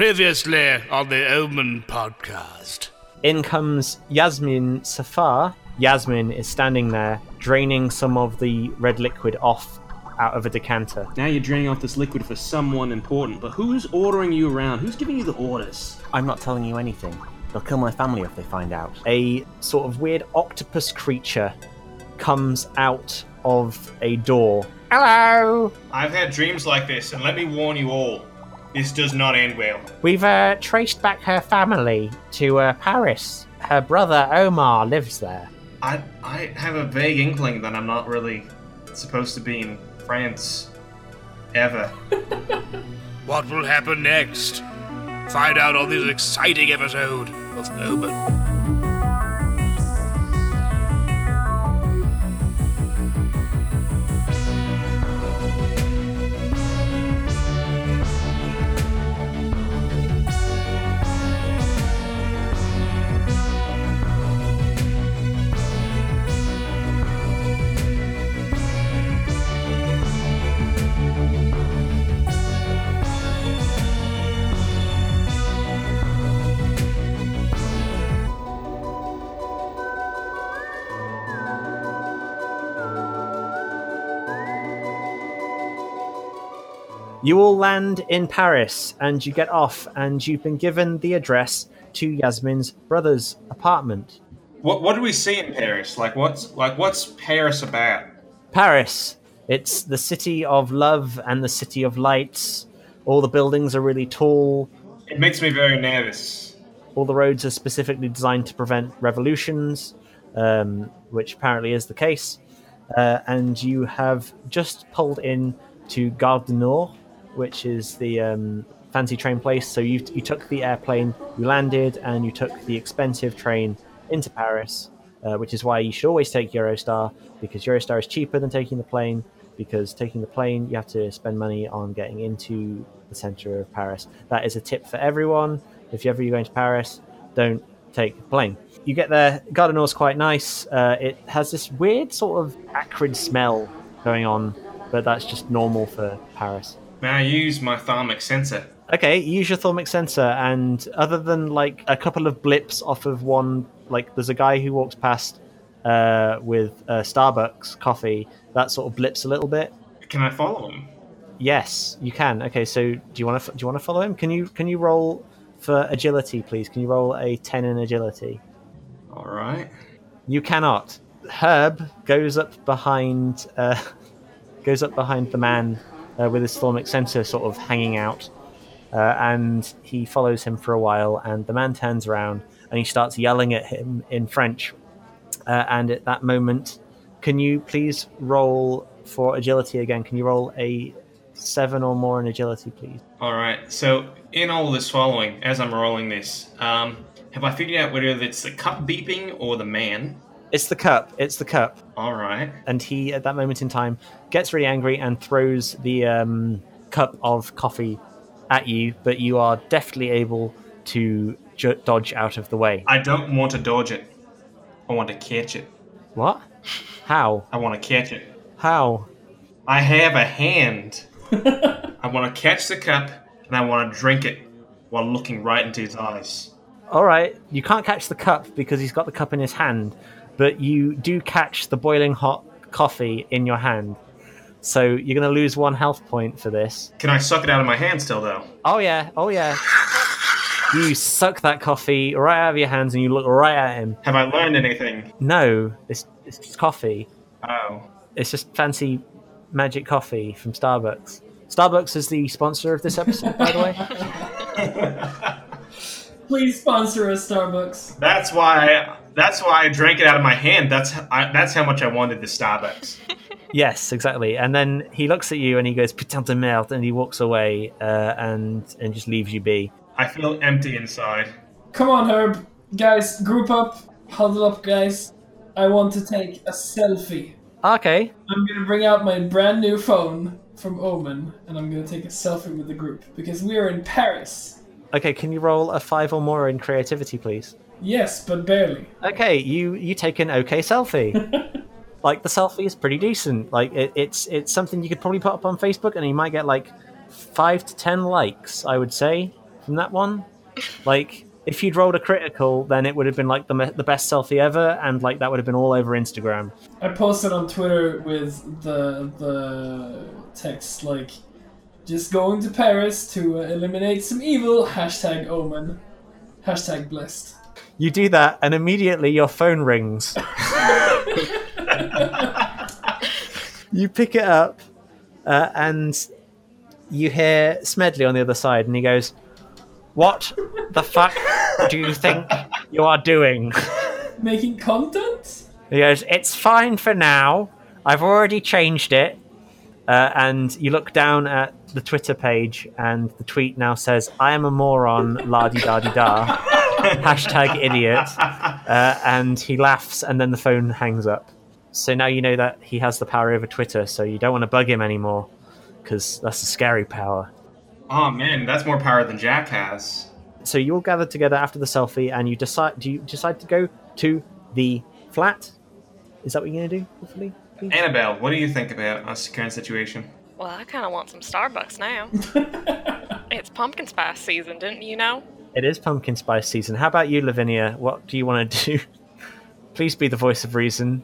Previously on the Omen podcast. In comes Yasmin Safar. Yasmin is standing there, draining some of the red liquid off out of a decanter. Now you're draining off this liquid for someone important, but who's ordering you around? Who's giving you the orders? I'm not telling you anything. They'll kill my family if they find out. A sort of weird octopus creature comes out of a door. Hello! I've had dreams like this, and let me warn you all, this does not end well. We've uh, traced back her family to uh, Paris. Her brother Omar lives there. I I have a vague inkling that I'm not really supposed to be in France ever. What will happen next? Find out on this exciting episode of Omen. You all land in Paris and you get off, and you've been given the address to Yasmin's brother's apartment. What what do we see in Paris? Like what's like what's Paris about? Paris. It's the city of love and the city of lights. All the buildings are really tall. It makes me very nervous. All the roads are specifically designed to prevent revolutions, um, which apparently is the case. Uh, and you have just pulled in to Gare du Nord, which is the um, fancy train place. So you, you took the airplane, you landed, and you took the expensive train into Paris, uh, which is why you should always take Eurostar because Eurostar is cheaper than taking the plane. Because taking the plane, you have to spend money on getting into the center of Paris. That is a tip for everyone. If ever you're going to Paris, don't take the plane. You get there, Gare Nord's quite nice. Uh, it has this weird sort of acrid smell going on, but that's just normal for Paris. May I use my thermic sensor? Okay, use your thermic sensor, and other than like a couple of blips off of one, like there's a guy who walks past uh, with uh, Starbucks coffee that sort of blips a little bit. Can I follow him? Yes, you can. Okay, so do you want to do you want to follow him? Can you can you roll for agility, please? Can you roll a ten in agility? All right. You cannot. Herb goes up behind uh, goes up behind the man with his thermic sensor sort of hanging out, uh, and he follows him for a while. And the man turns around and he starts yelling at him in French. Uh, and at that moment, can you please roll for agility again? Can you roll a seven or more in agility, please? All right. So in all this following, as I'm rolling this, um, have I figured out whether it's the cup beeping or the man? It's the cup. It's the cup. All right. and he at that moment in time gets really angry and throws the um, cup of coffee at you but you are deftly able to ju- dodge out of the way I don't want to dodge it. I want to catch it. what how I want to catch it. how I have a hand. I want to catch the cup and I want to drink it while looking right into his eyes. all right you can't catch the cup because he's got the cup in his hand but you do catch the boiling hot coffee in your hand so you're going to lose one health point for this Can I suck it out of my hand still, though? oh yeah oh yeah you suck that coffee right out of your hands and you look right at him Have I learned anything? no it's, it's just coffee Oh. It's just fancy magic coffee from Starbucks. Starbucks is the sponsor of this episode, by the way. Please sponsor us, Starbucks. That's why. That's why I drank it out of my hand. That's I, that's how much I wanted the Starbucks. Yes, exactly. And then he looks at you and he goes "putain de merde" and he walks away uh, and and just leaves you be. I feel empty inside. Come on, Herb. Guys, group up. Huddle up, guys. I want to take a selfie. Okay, I'm gonna bring out my brand new phone from Omen, and I'm gonna take a selfie with the group because we are in Paris. okay. Can you roll a five or more in creativity, please? Yes, but barely. Okay, you you take an okay selfie. like the selfie is pretty decent. Like it, it's it's something you could probably put up on Facebook and you might get like five to ten likes. I would say. from that one. Like, if you'd rolled a critical, then it would have been like the, me- the best selfie ever, and like that would have been all over Instagram. I posted on Twitter with the the text like, just going to Paris to uh, eliminate some evil. Hashtag Omen. Hashtag blessed. You do that, and immediately your phone rings. you pick it up, uh, and you hear Smedley on the other side, and he goes, "What the fuck do you think you are doing?" Making content. He goes, "It's fine for now. I've already changed it." Uh, and you look down at the Twitter page, and the tweet now says, "I am a moron." La di da di da. Hashtag idiot. Uh, and he laughs, and then the phone hangs up. So now you know that he has the power over Twitter. So you don't want to bug him anymore, because that's a scary power. Oh man, that's more power than Jack has. So you all gather together after the selfie, and you decide. Do you decide to go to the flat? Is that what you're gonna do? Hopefully. please? Annabelle, what do you think about us current situation? Well, I kind of want some Starbucks now. it's pumpkin spice season, didn't you know? It is pumpkin spice season. How about you, Lavinia? What do you want to do? Please be the voice of reason.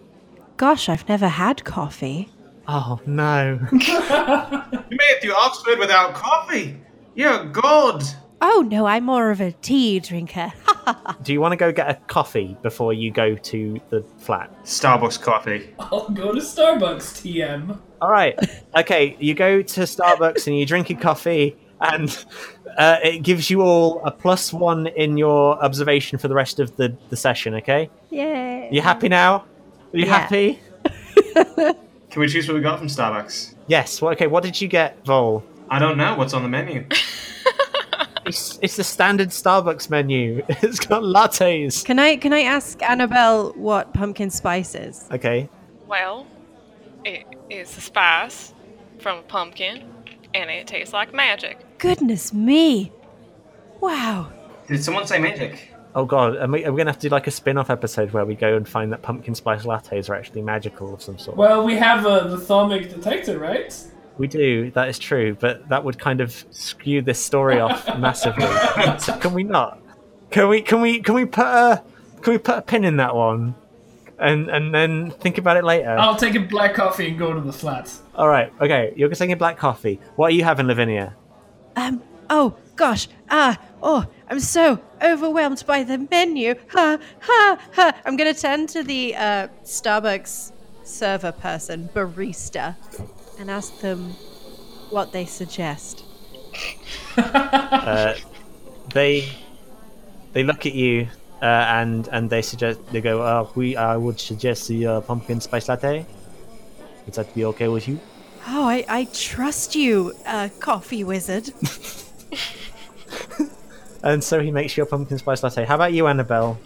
Gosh, I've never had coffee. Oh no. You made it to Oxford without coffee. You're a god. Oh no, I'm more of a tea drinker. do you want to go get a coffee before you go to the flat? Starbucks coffee. I'll go to Starbucks. TM. All right. Okay, you go to Starbucks and you drink your coffee, and uh, it gives you all a plus one in your observation for the rest of the, the session. Okay. Yay. You happy now? Are you Yeah. happy? Can we choose what we got from Starbucks? Yes. Well, okay. What did you get, Vol? I don't know what's on the menu. It's, it's the standard Starbucks menu. It's got lattes. Can I can I ask Annabelle what pumpkin spice is? Okay. Well, it is a spice from a pumpkin, and it tastes like magic. Goodness me. Wow. Did someone say magic? Oh god, are we, are we gonna have to do like a spin-off episode where we go and find that pumpkin spice lattes are actually magical of some sort? Well, we have uh, the Thaumic detector, right? We do, that is true, but that would kind of skew this story off massively. so can we not? Can we? Can we? Can we put a? Can we put a pin in that one, and and then think about it later? I'll take a black coffee and go to the flats. All right. Okay. You're taking black coffee. What are you having, Lavinia? Um. Oh gosh. Ah. Oh. I'm so overwhelmed by the menu. Ha ha ha. I'm gonna turn to the uh, Starbucks server person, barista, and ask them what they suggest. Uh, they they look at you and and they suggest they go. Uh, we I would suggest the uh, pumpkin spice latte. Would that be okay with you? Oh, I, I trust you, uh, coffee wizard. And so he makes you a pumpkin spice latte. How about you, Annabelle?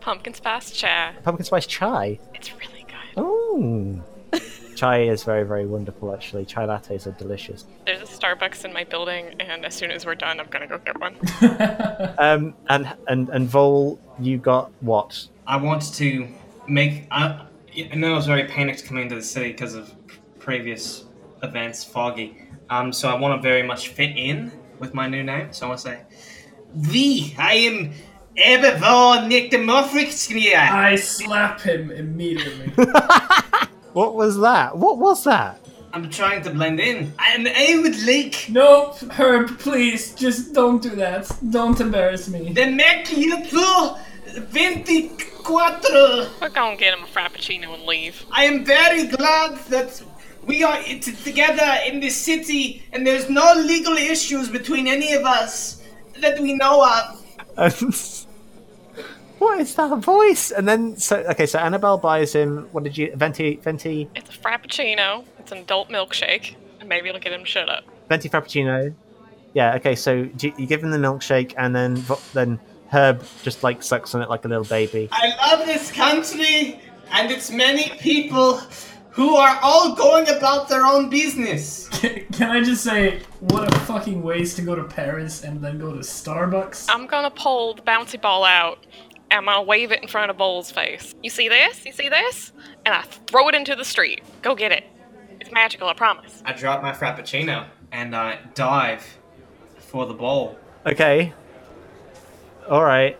Pumpkin spice chai. Pumpkin spice chai. It's really good. Oh, chai is very very wonderful. Actually, chai lattes are delicious. There's a Starbucks in my building, and as soon as we're done, I'm gonna go get one. Um, and and and Vol, you got what? I want to make. I, I know I was very panicked coming into the city because of previous events, foggy. Um, so I want to very much fit in with my new name. So I want to say, "The I am Ebervor Nictomorphixia." I slap him immediately. What was that? What was that? I'm trying to blend in, and A would like nope, Herb, please, just don't do that. Don't embarrass me. the Mercurio Veinticuatro. We're gonna get him a frappuccino and leave. I am very glad that we are t- together in this city and there's no legal issues between any of us that we know of. What is that voice? And then so okay, so Annabelle buys him. What did you venti venti It's a frappuccino. It's an adult milkshake. And maybe it'll get him to shut up. venti frappuccino? Yeah. Okay, so do you, you give him the milkshake, and then then Herb just like sucks on it like a little baby. I love this country and its many people who are all going about their own business. Can I just say, what a fucking waste to go to Paris and then go to Starbucks? I'm gonna pull the bouncy ball out and I'm gonna wave it in front of Bull's face. You see this? You see this? And I throw it into the street. Go get it. It's magical, I promise. I drop my frappuccino and I dive for the bowl. Okay. All right.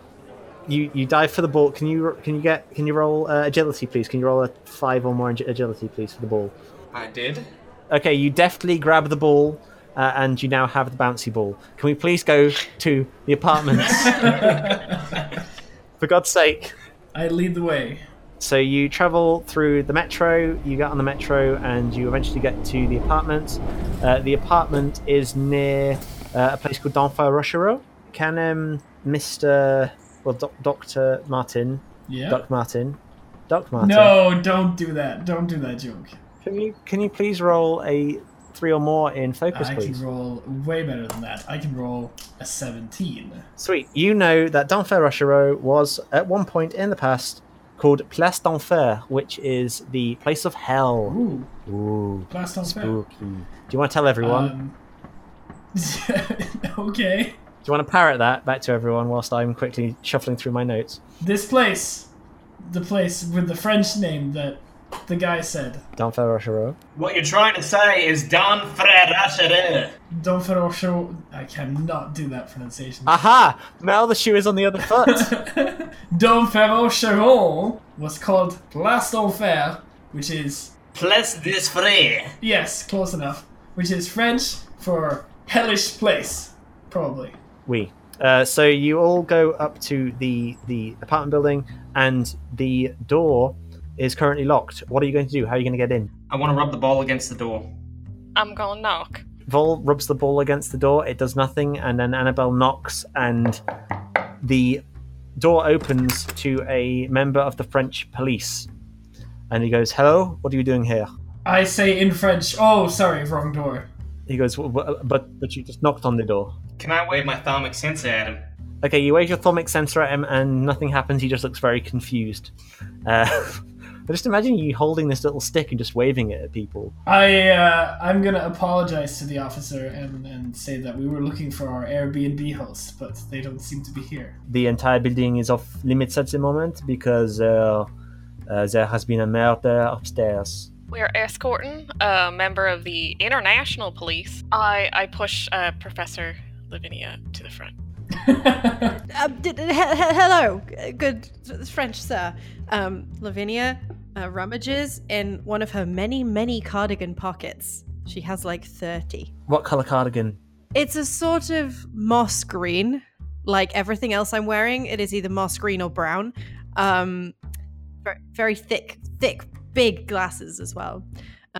You you dive for the ball. Can you can you get can you roll uh, agility, please? Can you roll a five or more ag- agility, please, for the ball? I did. Okay, you deftly grab the ball, uh, and you now have the bouncy ball. Can we please go to the apartments? for God's sake. I lead the way. So you travel through the metro, you get on the metro, and you eventually get to the apartment. Uh, the apartment is near uh, a place called Denfert-Rochereau. Can um, Mr. Well, Dr. Martin, Yeah. Doc Martin, Doc Martin, No, don't do that. Don't do that joke. can you can you please roll a three or more in focus, I please? can roll way better than that. I can roll a 17. Sweet. You know that Denfert-Rochereau was at one point in the past called Place d'Enfer, which is the place of hell. Ooh, Ooh, on fair. spooky. Do you want to tell everyone? Um, okay. Do you want to parrot that back to everyone whilst I'm quickly shuffling through my notes? This place, the place with the French name that the guy said. Denfert-Rochereau. What you're trying to say is Don Frere Racherer. Don't I cannot do that pronunciation. Aha! Now the shoe is on the other foot. Don Ferrocheron was called Place d'Enfer, which is, Place des Frères. yes, close enough, which is French for hellish place, probably. we. Uh, so you all go up to the the apartment building, and the door is currently locked. What are you going to do? How are you going to get in? I want to rub the ball against the door. I'm gonna knock. Vol rubs the ball against the door. It does nothing, and then Annabelle knocks, and the door opens to a member of the French police. And he goes, "Hello, what are you doing here?" I say in French, oh, sorry, wrong door. He goes, "W- w- "But but you just knocked on the door." Can I wave my thalamic sensor at him? Okay, you wave your thermic sensor at him, and nothing happens. He just looks very confused. Uh, but just imagine you holding this little stick and just waving it at people. I uh, I'm gonna apologize to the officer and, and say that we were looking for our Airbnb host, but they don't seem to be here. The entire building is off limits at the moment because uh, uh, there has been a murder upstairs. We're escorting a member of the international police. I I push uh, Professor Lavinia to the front. Um, d- d- he- he- hello, uh, good French sir. Um, Lavinia uh, rummages in one of her many, many cardigan pockets. She has like 30. What color cardigan? It's a sort of moss green, like everything else I'm wearing. It is either moss green or brown. Um, very, thick, thick, big glasses as well.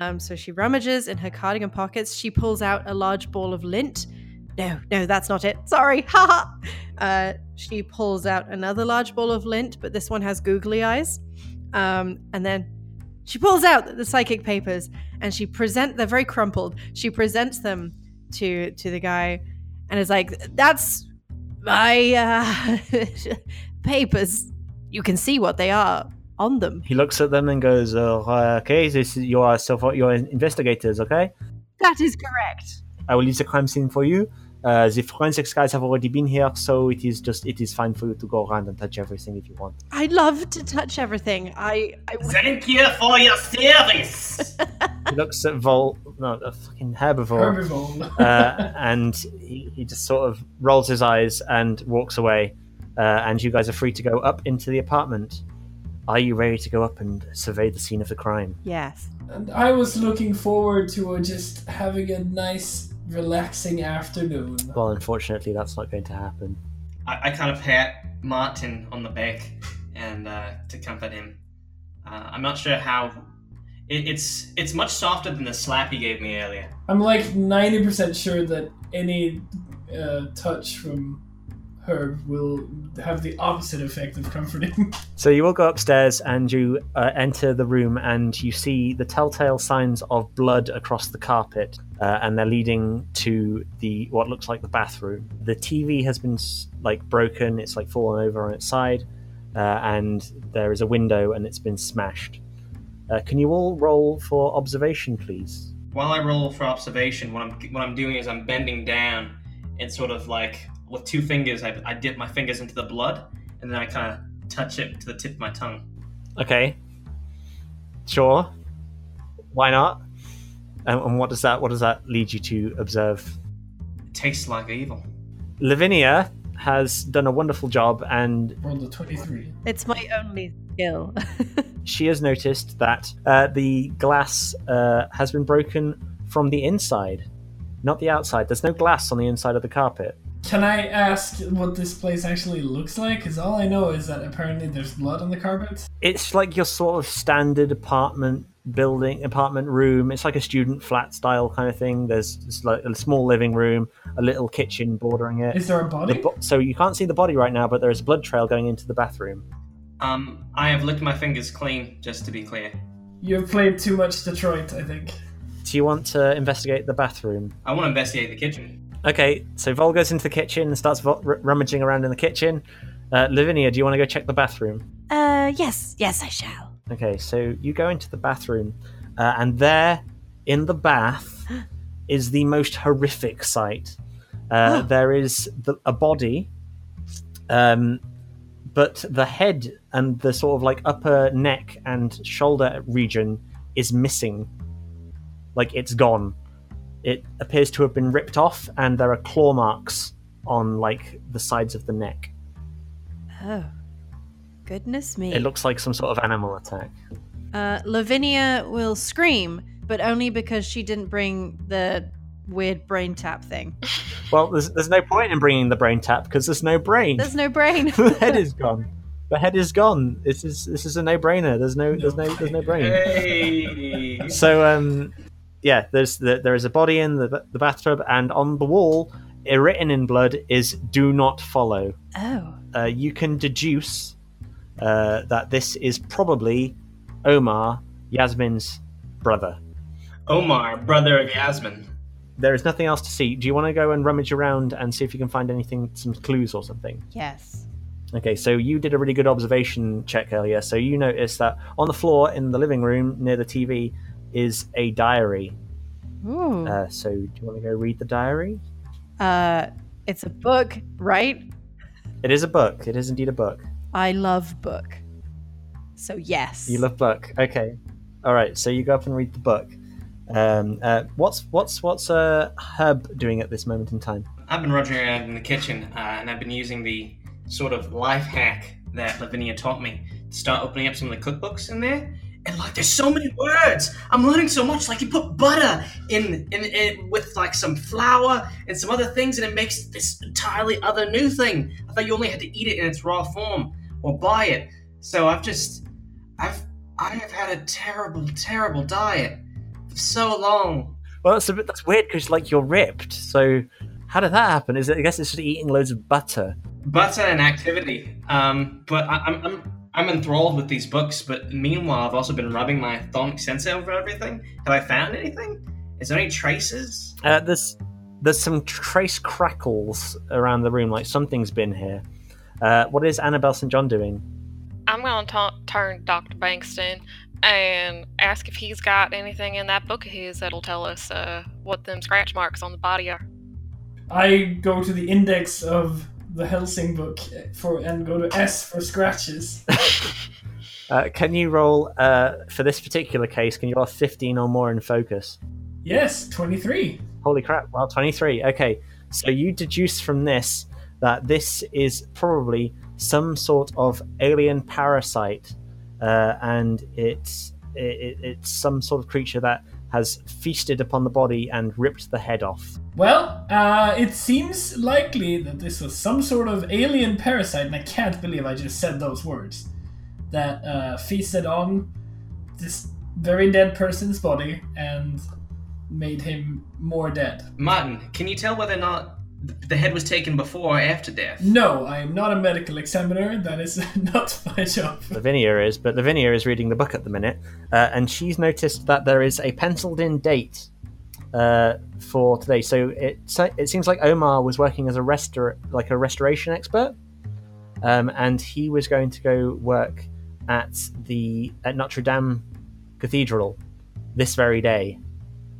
Um, so she rummages in her cardigan pockets. She pulls out a large ball of lint. No, no, that's not it. Sorry. Ha ha. uh, she pulls out another large ball of lint, but this one has googly eyes. Um, and then she pulls out the psychic papers and she present. They're very crumpled. She presents them to to the guy, and is like, "That's my uh, papers. You can see what they are on them. He looks at them and goes, uh, "Okay, this is you are so you are investigators, okay? That is correct." I will leave the crime scene for you. Uh, the forensics guys have already been here, so it is just it is fine for you to go around and touch everything if you want." I'd love to touch everything. I, I Thank you for your service. He looks at Vol, no, a fucking herbivore. Herbivore. uh, and he, he just sort of rolls his eyes and walks away. Uh, and you guys are free to go up into the apartment. Are you ready to go up and survey the scene of the crime? yes. and I was looking forward to uh, just having a nice, relaxing afternoon. Well, unfortunately, that's not going to happen. I, I kind of pat Martin on the back and uh, to comfort him. Uh, I'm not sure how. It, it's it's much softer than the slap he gave me earlier. I'm like 90% sure that any uh, touch from her will have the opposite effect of comforting. So you all go upstairs and you uh, enter the room, and you see the telltale signs of blood across the carpet, uh, and they're leading to the what looks like the bathroom. The TV has been like broken; it's like fallen over on its side, uh, and there is a window, and it's been smashed. Uh, can you all roll for observation, please? While I roll for observation, what I'm what I'm doing is I'm bending down and sort of like with two fingers, I, I dip my fingers into the blood and then I kind of touch it to the tip of my tongue. Okay. Sure. Why not? And, and what does that what does that lead you to observe? It tastes like evil. Lavinia has done a wonderful job, and Rolled a 23. It's my only skill. she has noticed that uh, the glass uh, has been broken from the inside, not the outside. There's no glass on the inside of the carpet. Can I ask what this place actually looks like? Because all I know is that apparently there's blood on the carpet. It's like your sort of standard apartment building, apartment room. It's like a student flat style kind of thing. There's just like a small living room, a little kitchen bordering it. Is there a The body? bo- so you can't see the body right now, but there is a blood trail going into the bathroom. Um, I have licked my fingers clean, just to be clear. You have played too much Detroit, I think. Do you want to investigate the bathroom? I want to investigate the kitchen. Okay, so Vol goes into the kitchen and starts vo- r- rummaging around in the kitchen. Uh, Lavinia, do you want to go check the bathroom? uh, yes, yes, I shall. Okay, so you go into the bathroom, uh, and there, in the bath, is the most horrific sight. Uh, Oh. There is the, a body, um, but the head and the sort of like upper neck and shoulder region is missing. Like it's gone. It appears to have been ripped off, and there are claw marks on like the sides of the neck. Oh, goodness me. It looks like some sort of animal attack. Uh, Lavinia will scream, but only because she didn't bring the weird brain tap thing. Well, there's, there's no point in bringing the brain tap because there's no brain. There's no brain. the head is gone. The head is gone. This is this is a no-brainer. There's no there's no there's no brain. Hey! So um, yeah, there's the, there is a body in the the bathtub, and on the wall, written in blood, is "Do not follow." oh, Uh, you can deduce uh, that this is probably Omar, Yasmin's brother. Omar, brother of Yasmin. There is nothing else to see. Do you want to go and rummage around and see if you can find anything, some clues or something? yes. Okay, so you did a really good observation check earlier. So you noticed that on the floor in the living room near the TV is a diary. Ooh. Uh, so do you want to go read the diary? Uh, it's a book, right? It is a book. It is indeed a book. I love book. So yes. You love book. Okay. All right. So you go up and read the book. Um, uh, what's what's what's uh, Herb doing at this moment in time? I've been rummaging around in the kitchen, uh, and I've been using the sort of life hack that Lavinia taught me to start opening up some of the cookbooks in there. And like, there's so many words. I'm learning so much. Like, you put butter in, in, in with like some flour and some other things, and it makes this entirely other new thing. I thought you only had to eat it in its raw form or buy it. So I've just, I've, I have had a terrible, terrible diet for so long. Well, that's a bit that's weird because like you're ripped. So how did that happen? Is it? I guess it's just eating loads of butter. butter and activity. Um, but I, I'm, I'm I'm enthralled with these books. But meanwhile, I've also been rubbing my thonic sensor over everything. Have I found anything? Is there any traces? Uh, there's there's some trace crackles around the room, like something's been here. Uh, what is Annabelle St. John doing? I'm gonna ta- turn Dr. Bankston and ask if he's got anything in that book of his that'll tell us uh, what them scratch marks on the body are. I go to the index of the Helsing book for and go to S for scratches. Uh, can you roll uh, for this particular case? Can you roll 15 or more in focus? Yes, 23. Holy crap! Well, 23. Okay, so you deduce from this that this is probably some sort of alien parasite, uh, and it's it, it's some sort of creature that has feasted upon the body and ripped the head off. Well, uh, it seems likely that this was some sort of alien parasite, and I can't believe I just said those words. That uh, feasted on this very dead person's body and made him more dead. Martin, can you tell whether or not the head was taken before or after death? No, I am not a medical examiner. That is not my job. Lavinia is, but Lavinia is reading the book at the minute, uh, and she's noticed that there is a penciled-in date uh, for today. So it it seems like Omar was working as a restor like a restoration expert, um, and he was going to go work at the at Notre Dame Cathedral this very day,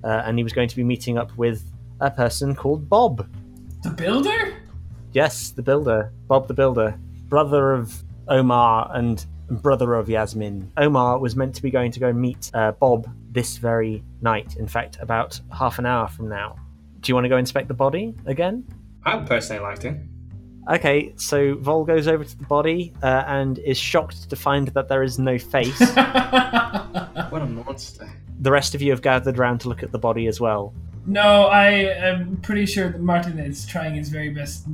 uh, and he was going to be meeting up with a person called Bob. The builder? Yes, the builder, Bob the builder, brother of Omar and brother of Yasmin. Omar was meant to be going to go meet uh, Bob this very night. In fact, about half an hour from now. Do you want to go inspect the body again? I would personally like to. Okay, so Vol goes over to the body uh, and is shocked to find that there is no face. What a monster. the rest of you have gathered around to look at the body as well. No, I am pretty sure that Martin is trying his very best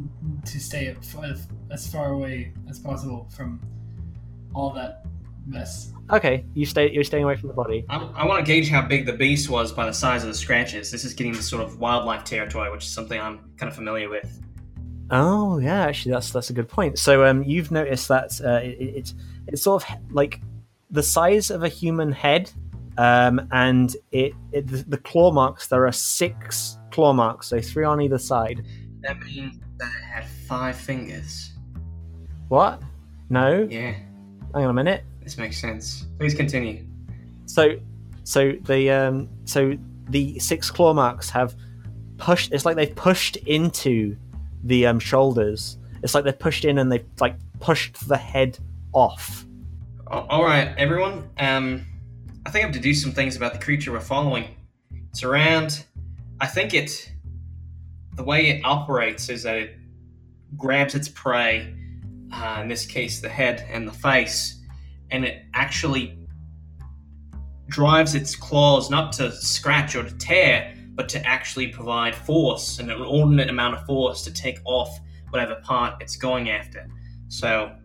to stay as- as far away as possible from all that mess. Okay, you stay. You're staying away from the body. I, I want to gauge how big the beast was by the size of the scratches. This is getting to sort of wildlife territory, which is something I'm kind of familiar with. Oh yeah, actually, that's that's a good point. So um, you've noticed that uh, it, it's it's sort of like the size of a human head, um, and it, it the, the claw marks. There are six claw marks, so three on either side. That means that it had five fingers. What? No, Yeah, hang on a minute. this makes sense. Please continue. So, so the um, so the six claw marks have pushed. It's like they've pushed into the um, shoulders. It's like they've pushed in and they've like pushed the head off. All right, everyone. Um, I think I have to do some things about the creature we're following. It's around. I think it. The way it operates is that it grabs its prey, uh, in this case the head and the face, and it actually drives its claws not to scratch or to tear, but to actually provide force, an inordinate amount of force to take off whatever part it's going after. So,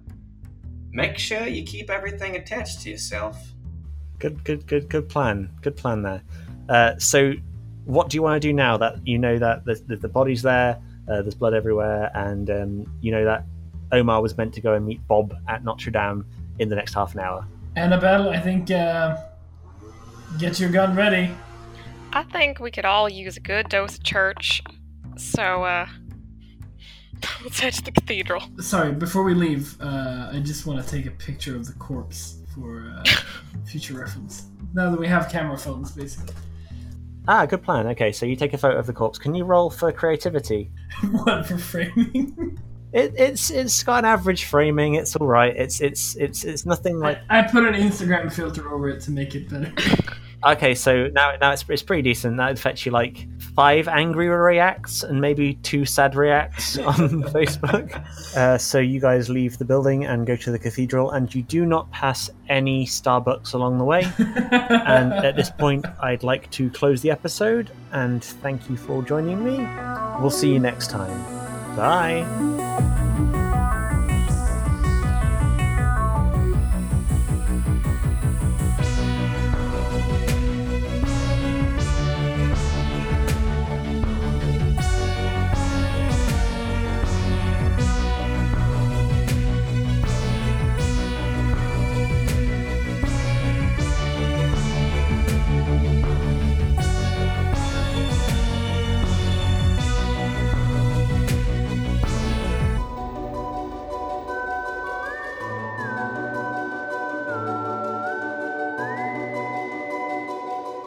make sure you keep everything attached to yourself. Good, good, good, good plan. Good plan there. Uh, so, what do you want to do now that you know that the, the, the body's there, uh, there's blood everywhere, and um, you know that Omar was meant to go and meet Bob at Notre Dame in the next half an hour? Annabelle, I think uh, get your gun ready. I think we could all use a good dose of church. So, uh, let's head to the cathedral. Sorry, before we leave, uh, I just want to take a picture of the corpse for uh, future reference. Now that we have camera phones, basically. Ah, good plan. Okay, so you take a photo of the corpse. Can you roll for creativity? One for framing. It, it's it's got an average framing. It's all right. It's it's it's it's nothing like. I put an Instagram filter over it to make it better. Okay, so now now it's it's pretty decent. That'd fetch you like five angry reacts and maybe two sad reacts on Facebook. Uh, so you guys leave the building and go to the cathedral, and you do not pass any Starbucks along the way. and at this point, I'd like to close the episode and thank you for joining me. We'll see you next time. Bye.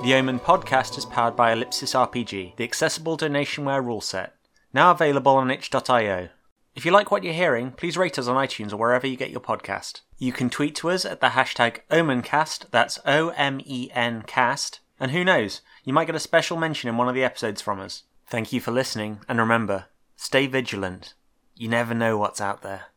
The Omen podcast is powered by Ellipsis RPG, the accessible donationware rule set. Now available on itch.io. If you like what you're hearing, please rate us on iTunes or wherever you get your podcast. You can tweet to us at the hashtag OmenCast, that's O M E N cast, and who knows, you might get a special mention in one of the episodes from us. Thank you for listening, and remember, stay vigilant. You never know what's out there.